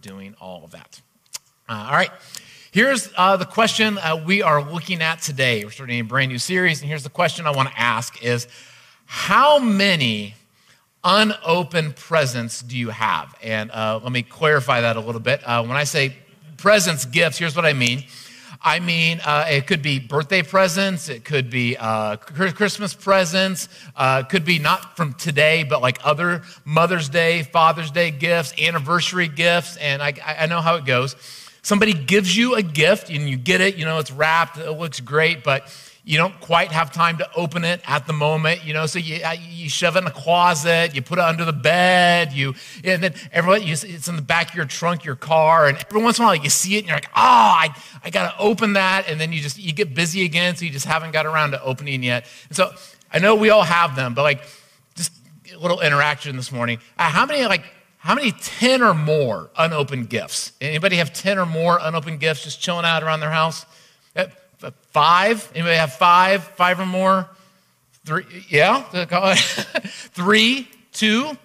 doing all of that. Uh, all right. Here's uh, the question uh, we are looking at today. We're starting a brand new series, and here's the question I want to ask is how many unopened presents do you have? And uh, let me clarify that a little bit. Uh, when I say presents, gifts, here's what I mean. I mean, uh, it could be birthday presents, it could be uh, Christmas presents, uh, could be not from today, but like other Mother's Day, Father's Day gifts, anniversary gifts, and I, I know how it goes. Somebody gives you a gift and you get it, you know, it's wrapped, it looks great, but you don't quite have time to open it at the moment, you know, so you, uh, you shove it in the closet, you put it under the bed, you, and then everyone, you, it's in the back of your trunk, your car, and every once in a while you see it and you're like, oh, I, I got to open that. And then you just, you get busy again, so you just haven't got around to opening yet. And so I know we all have them, but like, just a little interaction this morning. Uh, how many, like, how many 10 or more unopened gifts? Anybody have 10 or more unopened gifts just chilling out around their house? Uh, Five? Anybody have five? Five or more? Three? Yeah? Three? Two?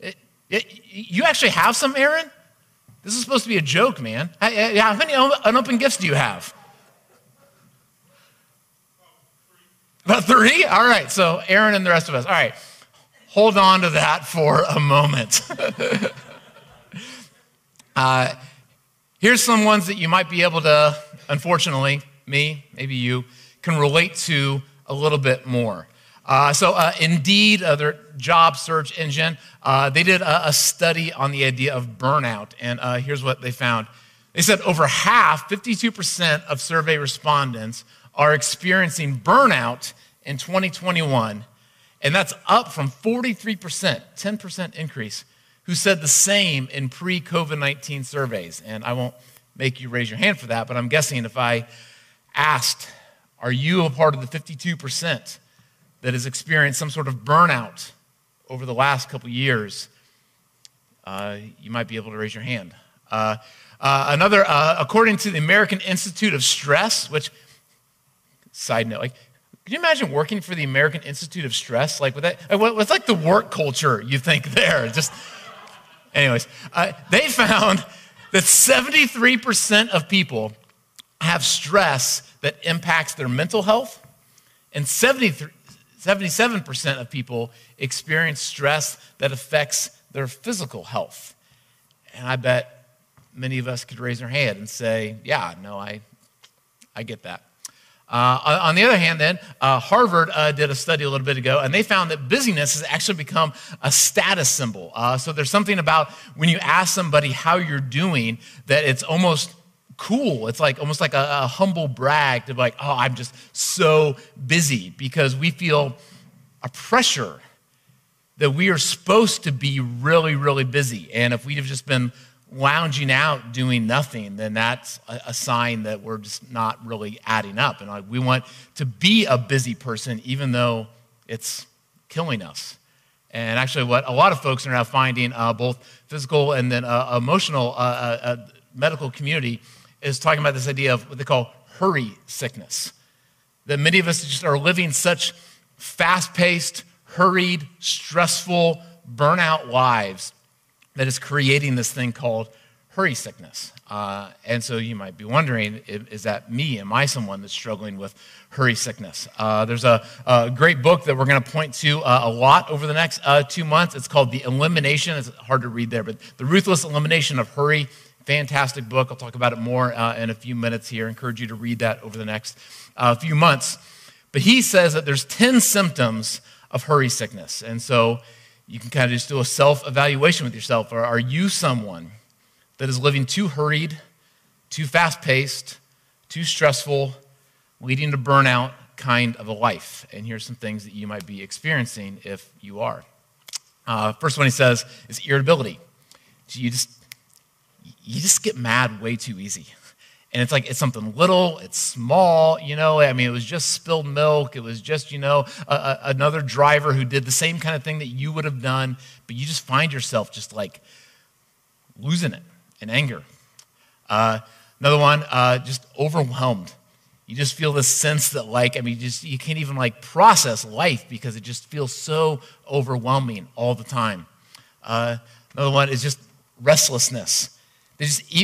It, it, you actually have some, Aaron? This is supposed to be a joke, man. How many unopened gifts do you have? About three? All right, so Aaron and the rest of us. All right, hold on to that for a moment. uh, here's some ones that you might be able to, unfortunately, me, maybe you, can relate to a little bit more. Uh, so, uh, Indeed, uh, their job search engine, uh, they did a, a, study on the idea of burnout, and uh, here's what they found. They said over half, 52% of survey respondents are experiencing burnout in 2021, and that's up from 43%, 10% increase, who said the same in pre COVID 19 surveys. And I won't make you raise your hand for that, but I'm guessing if I asked, Are you a part of the 52% that has experienced some sort of burnout over the last couple years? Uh, you might be able to raise your hand. Uh, uh, another, uh, according to the American Institute of Stress, which, side note, like, can you imagine working for the American Institute of Stress? Like, with that, what's like the work culture you think there? Just, anyways, uh, they found that 73% of people have stress that impacts their mental health, and 77% of people experience stress that affects their physical health. And I bet many of us could raise our hand and say, Yeah, no, I, I get that. Uh, on the other hand, then, uh, Harvard uh, did a study a little bit ago, and they found that busyness has actually become a status symbol. Uh, so there's something about when you ask somebody how you're doing that it's almost cool. It's like almost like a, a, humble brag to be like, oh, I'm just so busy because we feel a pressure that we are supposed to be really, really busy. And if we'd have just been lounging out doing nothing, then that's a, sign that we're just not really adding up. And like, we want to be a busy person, even though it's killing us. And actually, what a lot of folks are now finding, uh, both physical and then uh, emotional uh, uh, uh medical community, is talking about this idea of what they call hurry sickness. That many of us just are living such fast paced, hurried, stressful, burnout lives that is creating this thing called hurry sickness. Uh, and so you might be wondering is that me? Am I someone that's struggling with hurry sickness? Uh, there's a, a, great book that we're going to point to uh, a lot over the next uh, two months. It's called The Elimination, it's hard to read there, but The Ruthless Elimination of Hurry Fantastic book. I'll talk about it more uh, in a few minutes here. I encourage you to read that over the next uh, few months. But he says that there's 10 symptoms of hurry sickness. And so you can kind of just do a self evaluation with yourself. Are, are you someone that is living too hurried, too fast paced, too stressful, leading to burnout kind of a life? And here's some things that you might be experiencing if you are. Uh, first one he says is irritability. You just you just get mad way too easy. And it's like, it's something little, it's small, you know. I mean, it was just spilled milk. It was just, you know, a, a, another driver who did the same kind of thing that you would have done, but you just find yourself just like losing it in anger. Uh, another one, uh, just overwhelmed. You just feel this sense that, like, I mean, just you can't even like process life because it just feels so overwhelming all the time. Uh, another one is just restlessness just,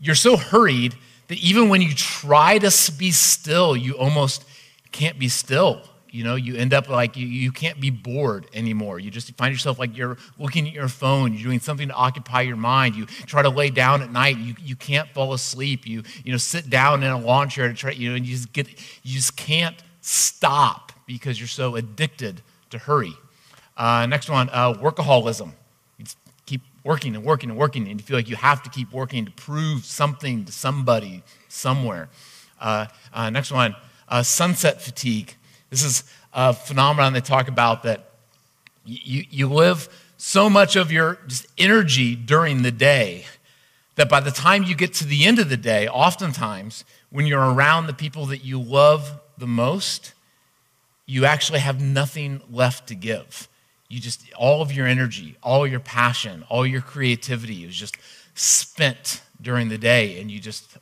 you're so hurried that even when you try to be still, you almost can't be still. You know, you end up like you, you can't be bored anymore. You just find yourself like you're looking at your phone, you're doing something to occupy your mind. You try to lay down at night, you, you can't fall asleep. You, you know, sit down in a lawn chair to try, you know, and you just get, you just can't stop because you're so addicted to hurry. Uh, next one, uh, workaholism. Working and working and working, and you feel like you have to keep working to prove something to somebody somewhere. Uh, uh next one, uh, sunset fatigue. This is a phenomenon they talk about that you, you live so much of your energy during the day that by the time you get to the end of the day, oftentimes when you're around the people that you love the most, you actually have nothing left to give. You just, all of your energy, all your passion, all your creativity is just spent during the day, and you just,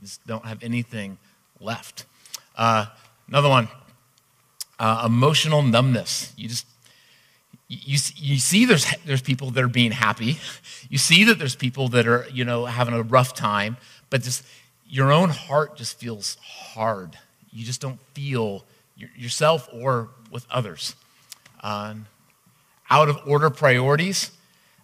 just don't have anything left. Uh, another one uh, emotional numbness. You just you, you see there's, there's people that are being happy. You see that there's people that are, you know, having a rough time, but just your own heart just feels hard. You just don't feel yourself or with others. Uh, out of order priorities.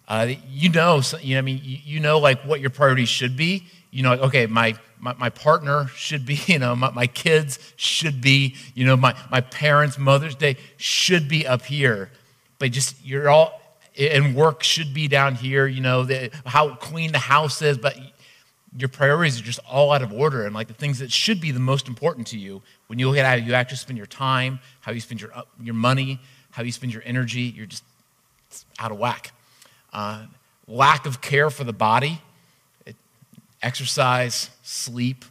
Uh, you know, you know, I mean, you, know, like what your priorities should be. You know, okay, my my, my partner should be, you know, my, my kids should be, you know, my, my parents' Mother's Day should be up here. But just, you're all, and work should be down here, you know, the, how clean the house is, but your priorities are just all out of order. And like the things that should be the most important to you, when you look at how you actually spend your time, how you spend your, your money, how you spend your energy, you're just out of whack. Uh, lack of care for the body exercise, sleep,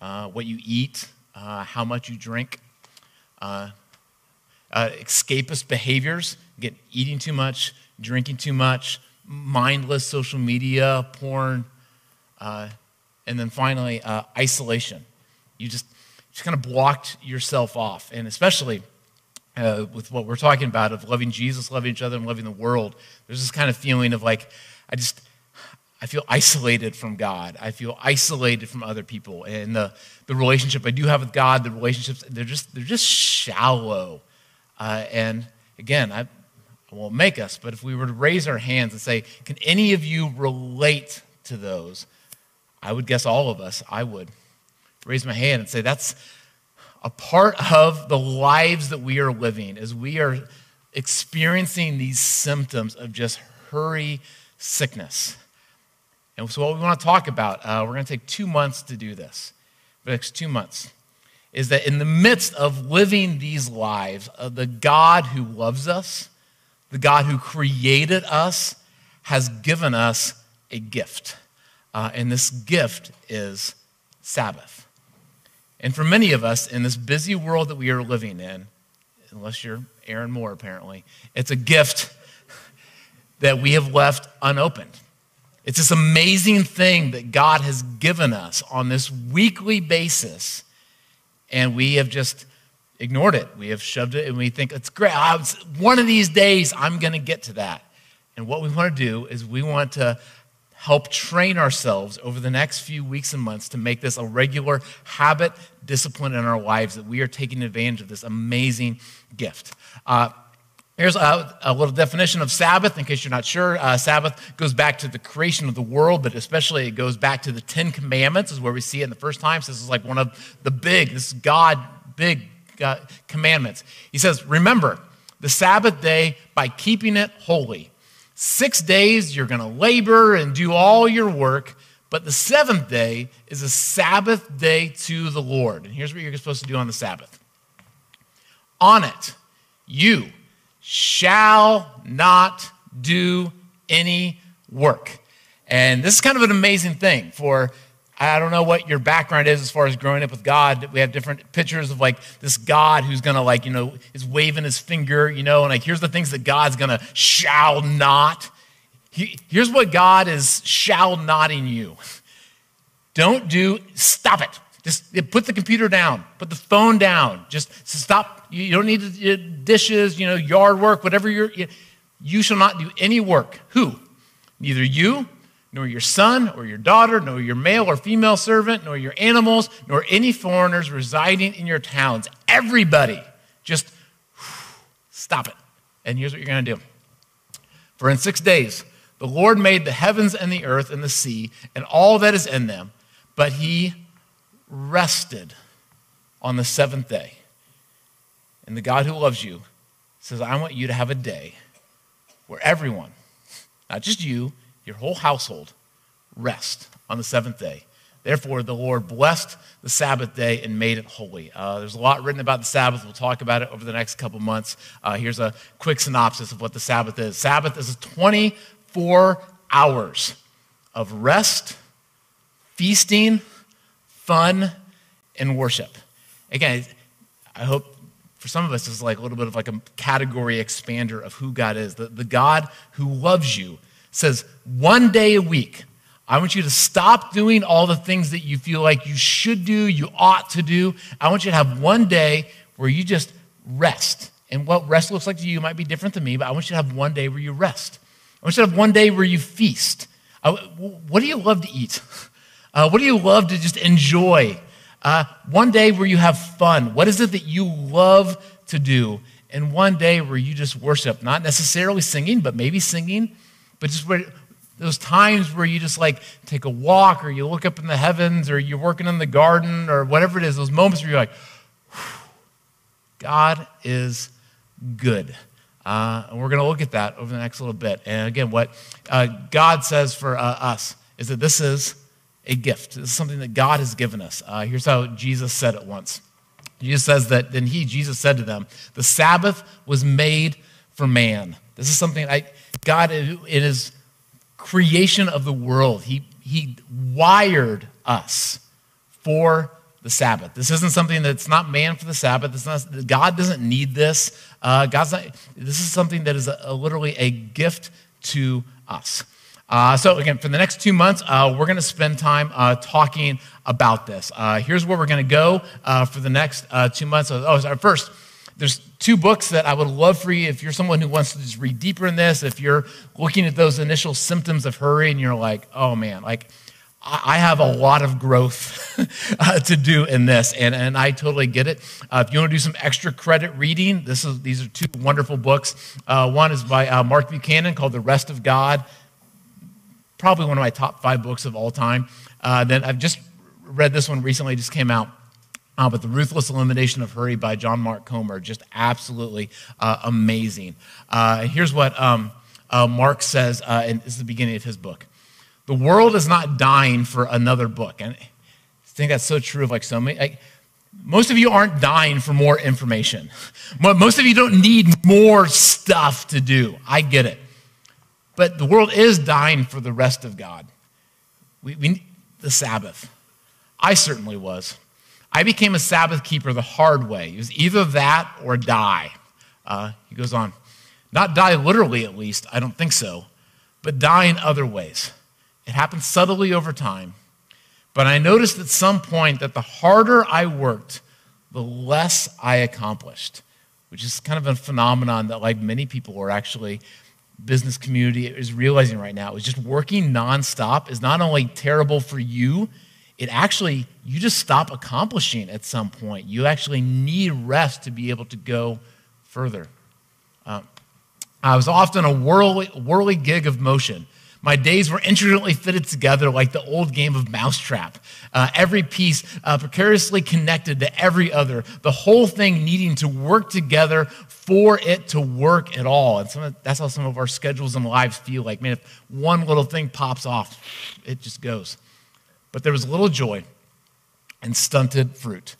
uh, what you eat, uh, how much you drink, uh, uh escapist behaviors, get eating too much, drinking too much, mindless social media, porn, uh, and then finally, isolation. You just, just kind of blocked yourself off, and especially with what we're talking about of loving Jesus, loving each other, and loving the world, there's this kind of feeling of like, I just, I feel isolated from God. I feel isolated from other people. And the, the relationship I do have with God, the relationships, they're just, they're just shallow. Uh, and again, I, I won't make us, but if we were to raise our hands and say, Can any of you relate to those? I would guess all of us, I would raise my hand and say, That's a part of the lives that we are living as we are experiencing these symptoms of just hurry sickness. And so, what we want to talk about, uh, we're going to take two months to do this. The next two months is that in the midst of living these lives, uh, the God who loves us, the God who created us, has given us a gift. Uh, and this gift is Sabbath. And for many of us in this busy world that we are living in, unless you're Aaron Moore apparently, it's a gift that we have left unopened. It's this amazing thing that God has given us on this weekly basis, and we have just ignored it. We have shoved it, and we think it's great. One of these days, I'm going to get to that. And what we want to do is we want to help train ourselves over the next few weeks and months to make this a regular habit, discipline in our lives that we are taking advantage of this amazing gift. Uh, Here's a, a, little definition of Sabbath, in case you're not sure. Uh, Sabbath goes back to the creation of the world, but especially it goes back to the Ten Commandments, is where we see it in the first time. So this is like one of the big, this is God, big God, commandments. He says, Remember the Sabbath day by keeping it holy. Six days you're going to labor and do all your work, but the seventh day is a Sabbath day to the Lord. And here's what you're supposed to do on the Sabbath on it, you shall not do any work. And this is kind of an amazing thing for I don't know what your background is as far as growing up with God. We have different pictures of like this God who's gonna like, you know, is waving his finger, you know, and like here's the things that God's gonna shall not. He, here's what God is shall not in you. Don't do, stop it. Just put the computer down, put the phone down. Just stop. You don't need dishes, you know, yard work, whatever you're. You shall not do any work. Who? Neither you, nor your son or your daughter, nor your male or female servant, nor your animals, nor any foreigners residing in your towns. Everybody, just stop it. And here's what you're going to do. For in six days, the Lord made the heavens and the earth and the sea and all that is in them, but he rested on the seventh day. And the God who loves you says, I want you to have a day where everyone, not just you, your whole household, rest on the seventh day. Therefore, the Lord blessed the Sabbath day and made it holy. Uh, there's a lot written about the Sabbath. We'll talk about it over the next couple months. Uh, here's a quick synopsis of what the Sabbath is Sabbath is 24 hours of rest, feasting, fun, and worship. Again, I hope for some of us is like a little bit of like a category expander of who God is. The, the God who loves you says one day a week, I want you to stop doing all the things that you feel like you should do, you ought to do. I want you to have one day where you just rest. And what rest looks like to you might be different than me, but I want you to have one day where you rest. I want you to have one day where you feast. Uh, what do you love to eat? Uh, what do you love to just enjoy? Uh, one day where you have fun. What is it that you love to do? And one day where you just worship, not necessarily singing, but maybe singing, but just where, those times where you just like take a walk or you look up in the heavens or you're working in the garden or whatever it is, those moments where you're like, God is good. Uh, and we're going to look at that over the next little bit. And again, what uh, God says for uh, us is that this is a gift. This is something that God has given us. Uh, here's how Jesus said it once. Jesus says that then he, Jesus said to them, the Sabbath was made for man. This is something I, God, in his creation of the world, he, he wired us for the Sabbath. This isn't something that's not man for the Sabbath. It's not, God doesn't need this. Uh, God's not, this is something that is a, a, literally a gift to us. Uh, so, again, for the next two months, uh, we're going to spend time uh, talking about this. Uh, here's where we're going to go uh, for the next two months. Oh, sorry, first, there's two books that I would love for you if you're someone who wants to just read deeper in this, if you're looking at those initial symptoms of hurry and you're like, oh man, like, I have a lot of growth uh, to do in this, and, and I totally get it. Uh, if you want to do some extra credit reading, this is, these are two wonderful books. Uh, one is by Mark Buchanan called The Rest of God probably one of my top five books of all time. Uh, then I've just read this one recently, just came out. Uh, but The Ruthless Elimination of Hurry by John Mark Comer, just absolutely uh, amazing. Uh, here's what um, uh, Mark says, uh, and this is the beginning of his book. The world is not dying for another book. And I think that's so true of like so many. Like, most of you aren't dying for more information. Most of you don't need more stuff to do. I get it. But the world is dying for the rest of God. We, we, the Sabbath. I certainly was. I became a Sabbath keeper the hard way. It was either that or die. Uh, he goes on. Not die literally, at least, I don't think so, but die in other ways. It happened subtly over time. But I noticed at some point that the harder I worked, the less I accomplished, which is kind of a phenomenon that, like many people, are actually business community is realizing right now is just working nonstop is not only terrible for you, it actually, you just stop accomplishing at some point. You actually need rest to be able to go further. Um, I was often a whirly, whirly gig of motion. My days were intricately fitted together like the old game of mousetrap. Uh, every piece uh, precariously connected to every other, the whole thing needing to work together for it to work at all. And of, that's how some of our schedules and lives feel like. Man, if one little thing pops off, it just goes. But there was little joy and stunted fruit.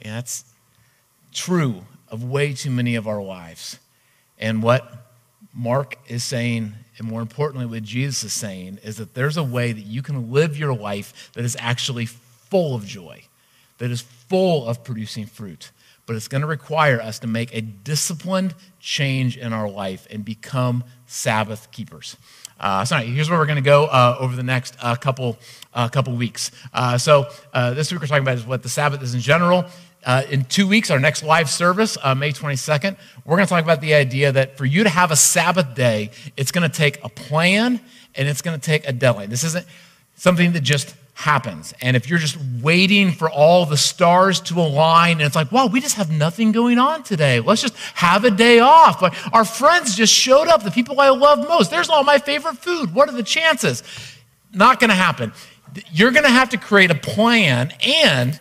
And that's true of way too many of our lives. And what Mark is saying and more importantly, what Jesus is saying is that there's a way that you can live your life that is actually full of joy, that is full of producing fruit. But it's going to require us to make a disciplined change in our life and become Sabbath keepers. Uh, so here's where we're going to go uh, over the next uh, couple uh, couple weeks. Uh, so uh, this week we're talking about is what the Sabbath is in general. In two weeks, our next live service, May 22nd, we're going to talk about the idea that for you to have a Sabbath day, it's going to take a plan and it's going to take a deadline. This isn't something that just happens. And if you're just waiting for all the stars to align, and it's like, wow, we just have nothing going on today. Let's just have a day off. But our friends just showed up, the people I love most. There's all my favorite food. What are the chances? Not going to happen. You're going to have to create a plan. And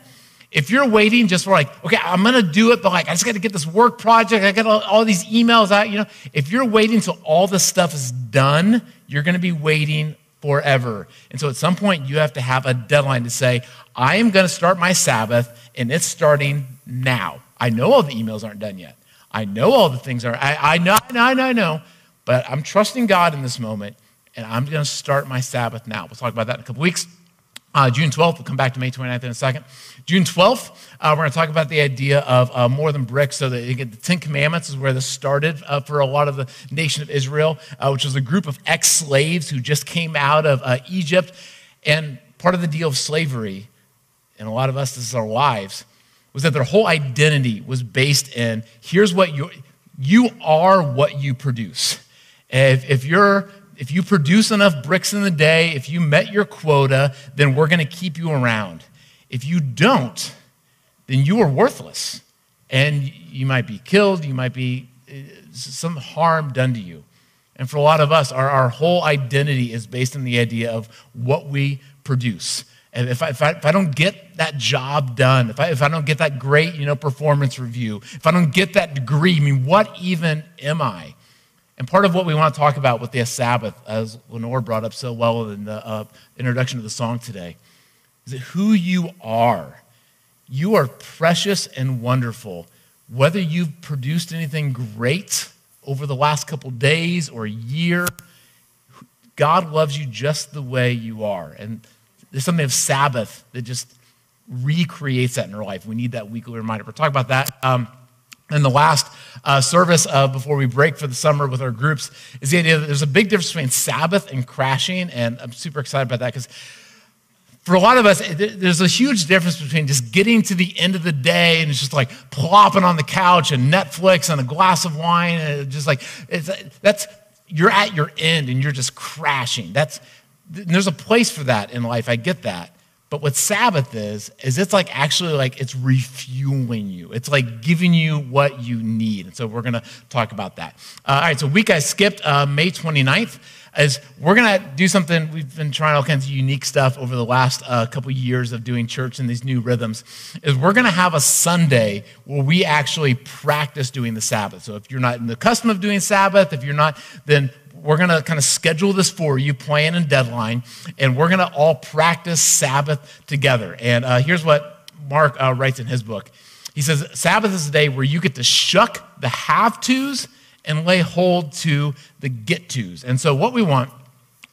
if you're waiting just for like, okay, I'm going to do it, but like, I just got to get this work project, I got all, all these emails out, you know, if you're waiting until all this stuff is done, you're going to be waiting forever. And so at some point, you have to have a deadline to say, I am going to start my Sabbath, and it's starting now. I know all the emails aren't done yet. I know all the things are, I, I know, I know, I know, I know, but I'm trusting God in this moment, and I'm going to start my Sabbath now. We'll talk about that in a couple weeks. Uh, June 12th, we'll come back to May 29th in a second. June 12th, uh, we're going to talk about the idea of uh, more than bricks. So, again, the Ten Commandments is where this started uh, for a lot of the nation of Israel, uh, which was a group of ex slaves who just came out of uh, Egypt. And part of the deal of slavery, and a lot of us, this is our lives, was that their whole identity was based in here's what you you are what you produce. If, if you're if you produce enough bricks in the day, if you met your quota, then we're going to keep you around. If you don't, then you are worthless. And you might be killed, you might be uh, some harm done to you. And for a lot of us, our, our whole identity is based on the idea of what we produce. And if I, if I, if I don't get that job done, if I, if I don't get that great you know, performance review, if I don't get that degree, I mean, what even am I? And part of what we want to talk about with the Sabbath, as Lenore brought up so well in the uh, introduction to the song today, is that who you are. You are precious and wonderful. Whether you've produced anything great over the last couple days or year, God loves you just the way you are. And there's something of Sabbath that just recreates that in our life. We need that weekly reminder. We'll talk about that. Um, and the last uh, service uh, before we break for the summer with our groups is the idea that there's a big difference between Sabbath and crashing. And I'm super excited about that because for a lot of us, there's a huge difference between just getting to the end of the day and it's just like plopping on the couch and Netflix and a glass of wine. And just like, that's, you're at your end and you're just crashing. That's, there's a place for that in life. I get that. But what Sabbath is, is it's like actually like it's refueling you. It's like giving you what you need. And so we're going to talk about that. Uh, all right, so week I skipped uh, May 29th is we're going to do something. We've been trying all kinds of unique stuff over the last uh, couple years of doing church in these new rhythms. Is we're going to have a Sunday where we actually practice doing the Sabbath. So if you're not in the custom of doing Sabbath, if you're not, then we're going to kind of schedule this for you, plan and deadline, and we're going to all practice Sabbath together. And uh, here's what Mark uh, writes in his book. He says, Sabbath is a day where you get to shuck the have tos and lay hold to the get tos. And so, what we want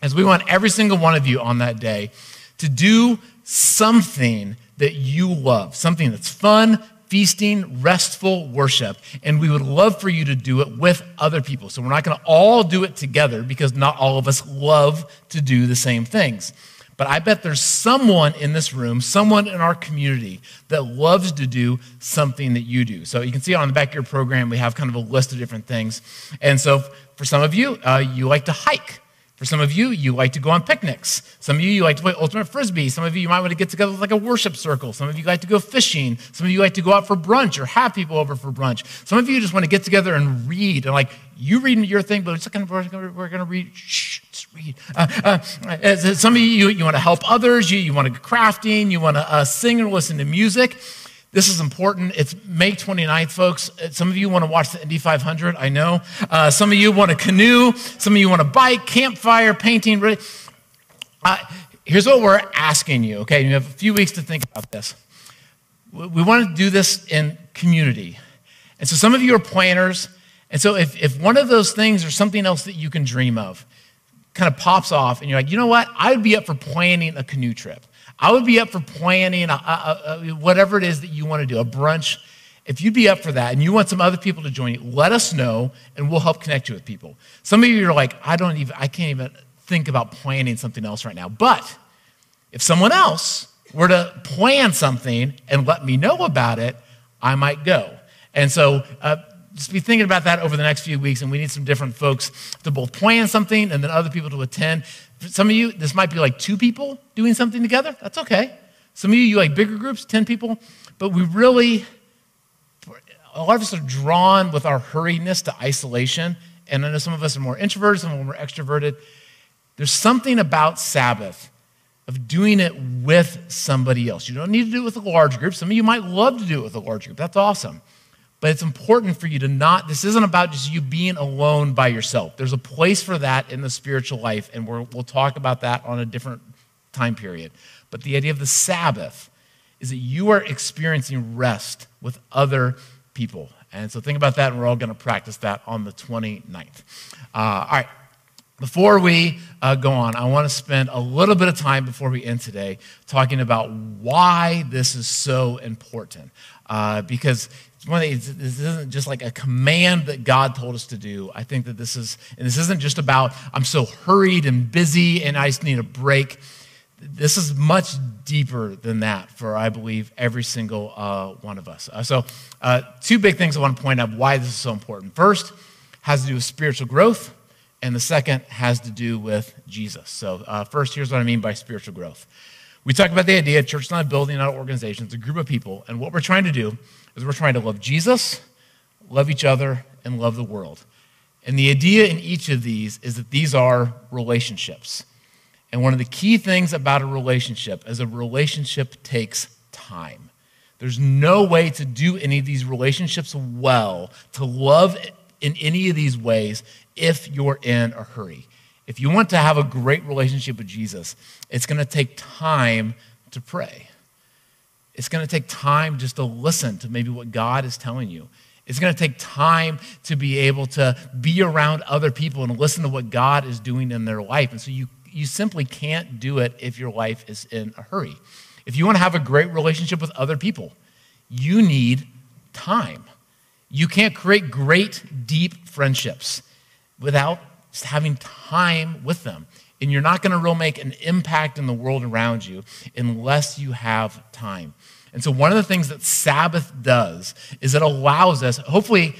is we want every single one of you on that day to do something that you love, something that's fun, feasting, restful worship. And we would love for you to do it with other people. So we're not going to all do it together because not all of us love to do the same things. But I bet there's someone in this room, someone in our community that loves to do something that you do. So you can see on the back of your program, we have kind of a list of different things. And so for some of you, uh, you like to hike. For some of you, you like to go on picnics. Some of you, you like to play ultimate frisbee. Some of you, you might want to get together with like a worship circle. Some of you like to go fishing. Some of you like to go out for brunch or have people over for brunch. Some of you just want to get together and read. And like, you read your thing, but we're going to read. Shh, just read. Uh, uh, some of you, you want to help others. You, you want to go crafting. You want to uh, sing or listen to music. This is important. It's May 29th, folks. Some of you want to watch the Indy 500, I know. Uh, some of you want to canoe. Some of you want to bike, campfire, painting. Uh, here's what we're asking you, okay? You have a few weeks to think about this. We want to do this in community. And so some of you are planners. And so if, if one of those things or something else that you can dream of kind of pops off and you're like, you know what? I would be up for planning a canoe trip. I would be up for planning a, a, a, whatever it is that you want to do, a brunch. If you'd be up for that and you want some other people to join you, let us know and we'll help connect you with people. Some of you are like, I don't even, I can't even think about planning something else right now. But if someone else were to plan something and let me know about it, I might go. And so uh, just be thinking about that over the next few weeks, and we need some different folks to both plan something and then other people to attend. Some of you, this might be like two people doing something together. That's okay. Some of you, you like bigger groups, 10 people, but we really, a lot of us are drawn with our hurriedness to isolation. And I know some of us are more introverted, some of them are extroverted. There's something about Sabbath of doing it with somebody else. You don't need to do it with a large group. Some of you might love to do it with a large group. That's awesome. But it's important for you to not, this isn't about just you being alone by yourself. There's a place for that in the spiritual life, and we will talk about that on a different time period. But the idea of the Sabbath is that you are experiencing rest with other people. And so think about that, and we're all going to practice that on the 29th. Uh, all right. Before we uh, go on, I want to spend a little bit of time before we end today talking about why this is so important. Uh, because this isn't just like a command that God told us to do. I think that this is, and this isn't just about I'm so hurried and busy and I just need a break. This is much deeper than that for, I believe, every single uh, one of us. Uh, so, uh, two big things I want to point out why this is so important. First, has to do with spiritual growth and the second has to do with Jesus. So, uh, first, here's what I mean by spiritual growth. We talk about the idea church is not a building, not an organization, it's a group of people. And what we're trying to do is we're trying to love Jesus, love each other, and love the world. And the idea in each of these is that these are relationships. And one of the key things about a relationship is a relationship takes time. There's no way to do any of these relationships well, to love in any of these ways, if you're in a hurry. If you want to have a great relationship with Jesus, it's going to take time to pray. It's going to take time just to listen to maybe what God is telling you. It's going to take time to be able to be around other people and listen to what God is doing in their life. And so you, you simply can't do it if your life is in a hurry. If you want to have a great relationship with other people, you need time. You can't create great, deep friendships without having time with them. And you're not going to really make an impact in the world around you unless you have time. And so, one of the things that Sabbath does is it allows us, hopefully,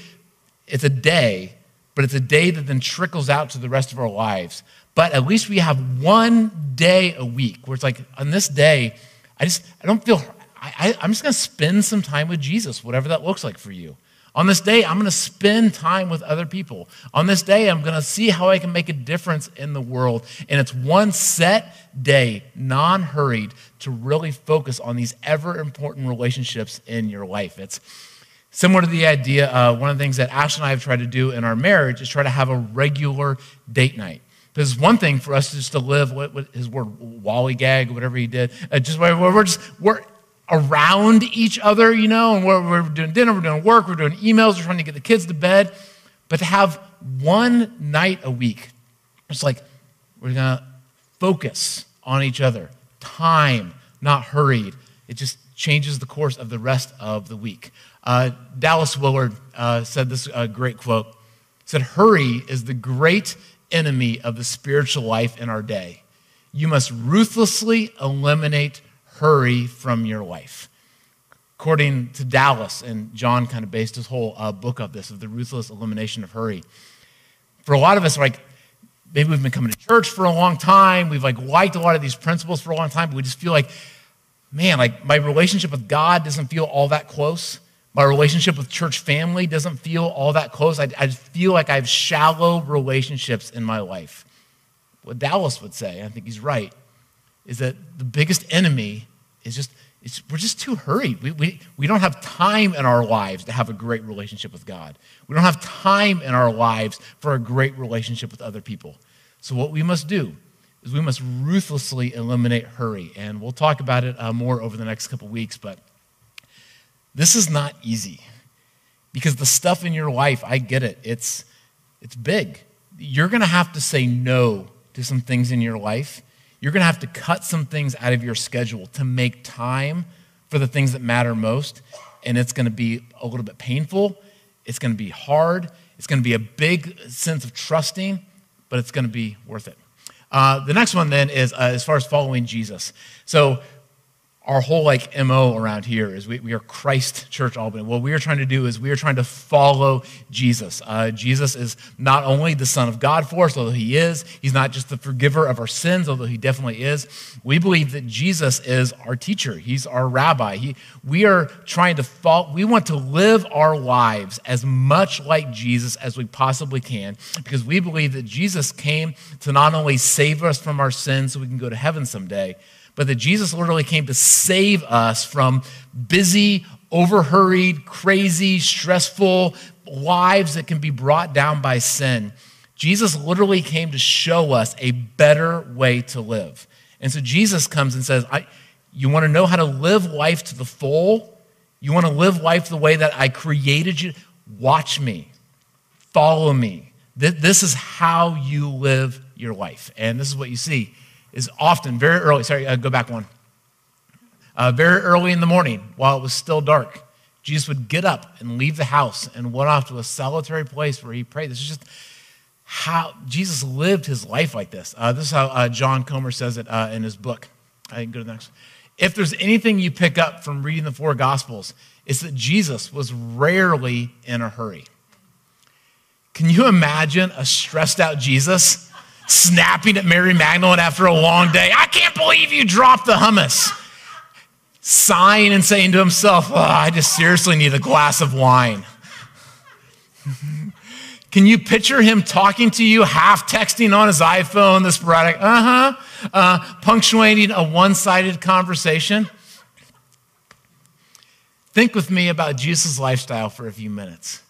it's a day, but it's a day that then trickles out to the rest of our lives. But at least we have one day a week where it's like, on this day, I just, I don't feel, I, I, am just going to spend some time with Jesus, whatever that looks like for you. On this day, I'm going to spend time with other people. On this day, I'm going to see how I can make a difference in the world. And it's one set day, non hurried, to really focus on these ever important relationships in your life. It's similar to the idea, of one of the things that Ash and I have tried to do in our marriage is try to have a regular date night. Because one thing for us just to live what, what his word wally gag, whatever he did, uh, just we're just we're around each other, you know, and we're, we're doing dinner, we're doing work, we're doing emails, we're trying to get the kids to bed. But to have one night a week, it's like we're going to focus on each other, time, not hurried. It just changes the course of the rest of the week. Uh, Dallas Willard uh, said this uh, great quote. Said, Hurry is the great enemy of the spiritual life in our day. You must ruthlessly eliminate hurry from your life. According to Dallas, and John kind of based his whole uh, book of this, of the ruthless elimination of hurry. For a lot of us, like maybe we've been coming to church for a long time, we've like liked a lot of these principles for a long time, but we just feel like, man, like my relationship with God doesn't feel all that close. My relationship with church family doesn't feel all that close. I, I feel like I have shallow relationships in my life. What Dallas would say, I think he's right, is that the biggest enemy is just, we're just too hurried. We, we, we don't have time in our lives to have a great relationship with God. We don't have time in our lives for a great relationship with other people. So, what we must do is we must ruthlessly eliminate hurry. And we'll talk about it uh, more over the next couple weeks, but this is not easy because the stuff in your life, I get it, it's, it's big. You're going to have to say no to some things in your life you're going to have to cut some things out of your schedule to make time for the things that matter most. And it's going to be a little bit painful. It's going to be hard. It's going to be a big sense of trusting, but it's going to be worth it. Uh, the next one then is uh, as far as following Jesus. So our whole like mo around here is we, we are christ church albany. What we are trying to do is we are trying to follow jesus. Uh, jesus is not only the son of god for us although he is he's not just the forgiver of our sins although he definitely is. We believe that jesus is our teacher. He's our rabbi. He, we are trying to follow we want to live our lives as much like jesus as we possibly can because we believe that jesus came to not only save us from our sins so we can go to heaven someday but that Jesus literally came to save us from busy, overhurried, crazy, stressful lives that can be brought down by sin. Jesus literally came to show us a better way to live. And so Jesus comes and says, I, You want to know how to live life to the full? You want to live life the way that I created you? Watch me, follow me. This is how you live your life. And this is what you see is often very early. Sorry, uh, go back one. Uh, very early in the morning, while it was still dark, Jesus would get up and leave the house and went off to a solitary place where he prayed. This is just how Jesus lived his life like this. Uh, this is how uh, John Comer says it uh, in his book. I can go to the next. If there's anything you pick up from reading the four Gospels, it's that Jesus was rarely in a hurry. Can you imagine a stressed out Jesus? Snapping at Mary Magdalene after a long day. I can't believe you dropped the hummus. Sighing and saying to himself, oh, I just seriously need a glass of wine. Can you picture him talking to you, half texting on his iPhone, the sporadic, uh huh, uh, punctuating a one sided conversation? Think with me about Jesus' lifestyle for a few minutes.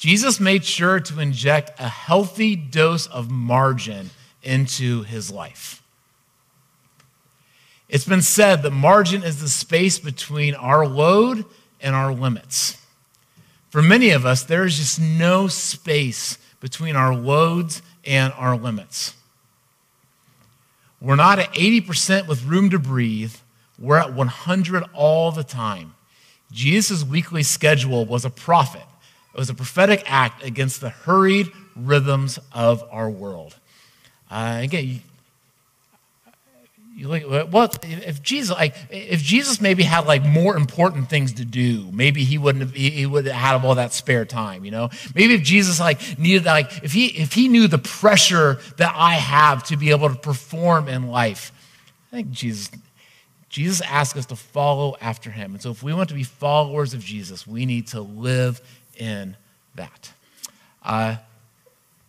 Jesus made sure to inject a healthy dose of margin into his life. It's been said that margin is the space between our load and our limits. For many of us, there is just no space between our loads and our limits. We're not at 80% with room to breathe, we're at 100 all the time. Jesus' weekly schedule was a prophet it was a prophetic act against the hurried rhythms of our world. Uh, again, you, you look, well, if Jesus, like, if Jesus maybe had like more important things to do, maybe he wouldn't have, he would have had all that spare time, you know? Maybe if Jesus like needed, like, if he, if he knew the pressure that I have to be able to perform in life, I think Jesus, Jesus asked us to follow after him. And so if we want to be followers of Jesus, we need to live in that. Uh,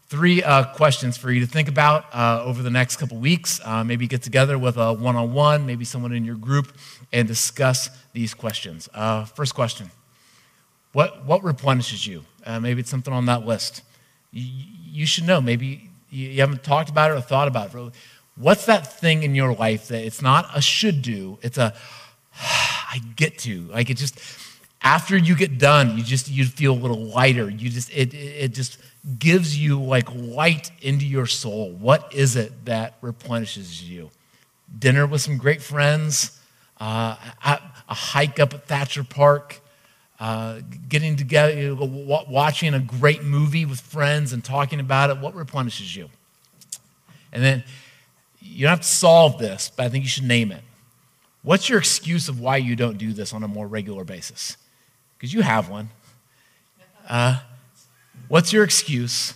three uh, questions for you to think about uh, over the next couple weeks. Uh, maybe get together with a one on one, maybe someone in your group, and discuss these questions. Uh, first question What, what replenishes you? Uh, maybe it's something on that list. You, you should know. Maybe you, haven't talked about it or thought about it. What's that thing in your life that it's not a should do, it's a I get to. Like it just after you get done, you just you feel a little lighter. You just it it just gives you like light into your soul. What is it that replenishes you? Dinner with some great friends, uh, a, hike up at Thatcher Park, uh, getting together, watching a great movie with friends and talking about it. What replenishes you? And then you don't have to solve this, but I think you should name it. What's your excuse of why you don't do this on a more regular basis? Because you have one. Uh, what's your excuse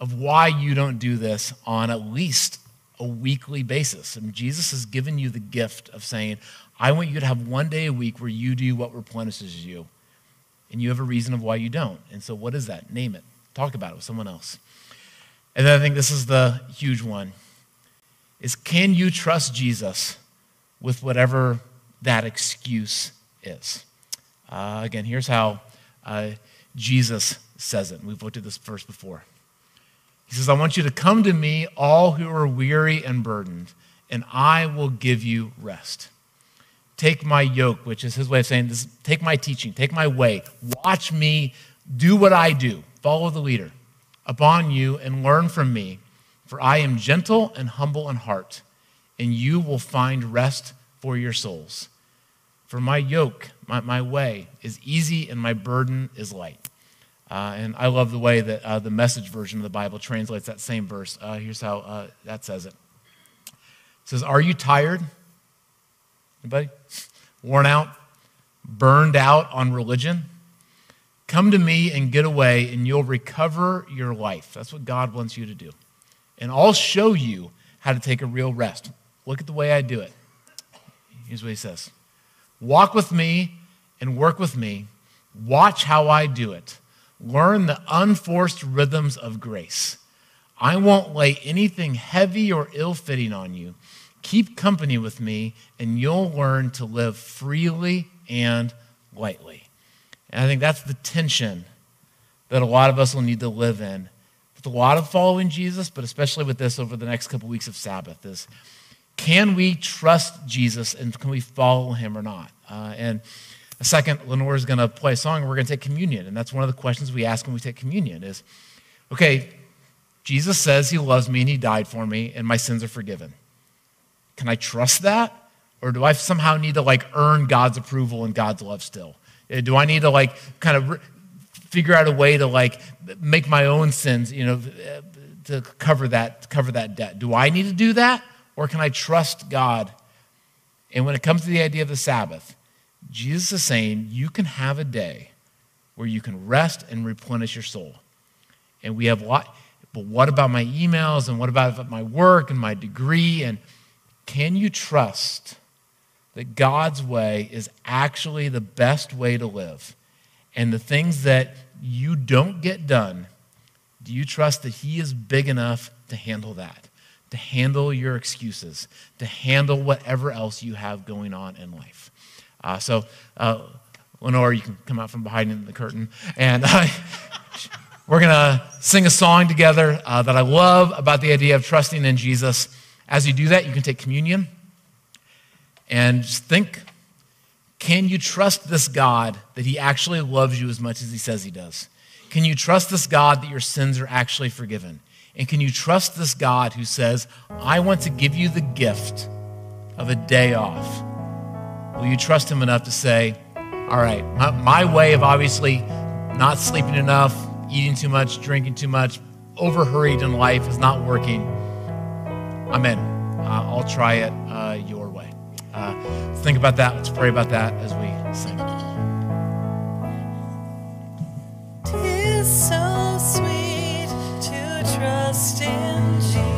of why you don't do this on at least a weekly basis? I mean, Jesus has given you the gift of saying, I want you to have one day a week where you do what replenishes you. And you have a reason of why you don't. And so, what is that? Name it. Talk about it with someone else. And then I think this is the huge one is can you trust Jesus with whatever that excuse is? Uh, again, here's how uh, Jesus says it. We've looked at this verse before. He says, I want you to come to me, all who are weary and burdened, and I will give you rest. Take my yoke, which is his way of saying this, take my teaching, take my way, watch me do what I do, follow the leader upon you, and learn from me. For I am gentle and humble in heart, and you will find rest for your souls. For my yoke, my, my way is easy and my burden is light. Uh, and I love the way that uh, the message version of the Bible translates that same verse. Uh, here's how uh, that says it. It says, Are you tired? Anybody? worn out, burned out on religion, come to me and get away, and you'll recover your life. That's what God wants you to do. And I'll show you how to take a real rest. Look at the way I do it. Here's what he says Walk with me and work with me. Watch how I do it. Learn the unforced rhythms of grace. I won't lay anything heavy or ill fitting on you. Keep company with me, and you'll learn to live freely and lightly. And I think that's the tension that a lot of us will need to live in with a lot of following Jesus, but especially with this over the next couple weeks of Sabbath is can we trust Jesus and can we follow him or not? Uh, and a second, Lenore is going to play a song and we're going to take communion. And that's one of the questions we ask when we take communion is, okay, Jesus says he loves me and he died for me and my sins are forgiven. Can I trust that? Or do I somehow need to like earn God's approval and God's love still? Uh, do I need to like kind of re- figure out a way to like make my own sins, you know, uh, to cover that, cover that debt? Do I need to do that? Or can I trust God? And when it comes to the idea of the Sabbath, Jesus is saying you can have a day where you can rest and replenish your soul. And we have lot, but what about my emails and what about my work and my degree? And can you trust that God's way is actually the best way to live? And the things that you don't get done, do you trust that He is big enough to handle that? To handle your excuses, to handle whatever else you have going on in life. Uh, so, uh, Lenore, you can come out from behind the curtain. And uh, we're going to sing a song together uh, that I love about the idea of trusting in Jesus. As you do that, you can take communion and just think can you trust this God that he actually loves you as much as he says he does? Can you trust this God that your sins are actually forgiven? And can you trust this God who says, I want to give you the gift of a day off? Will you trust him enough to say, All right, my, my way of obviously not sleeping enough, eating too much, drinking too much, overhurried in life is not working. I'm in. Uh, I'll try it uh, your way. Uh, think about that. Let's pray about that as we sing. stand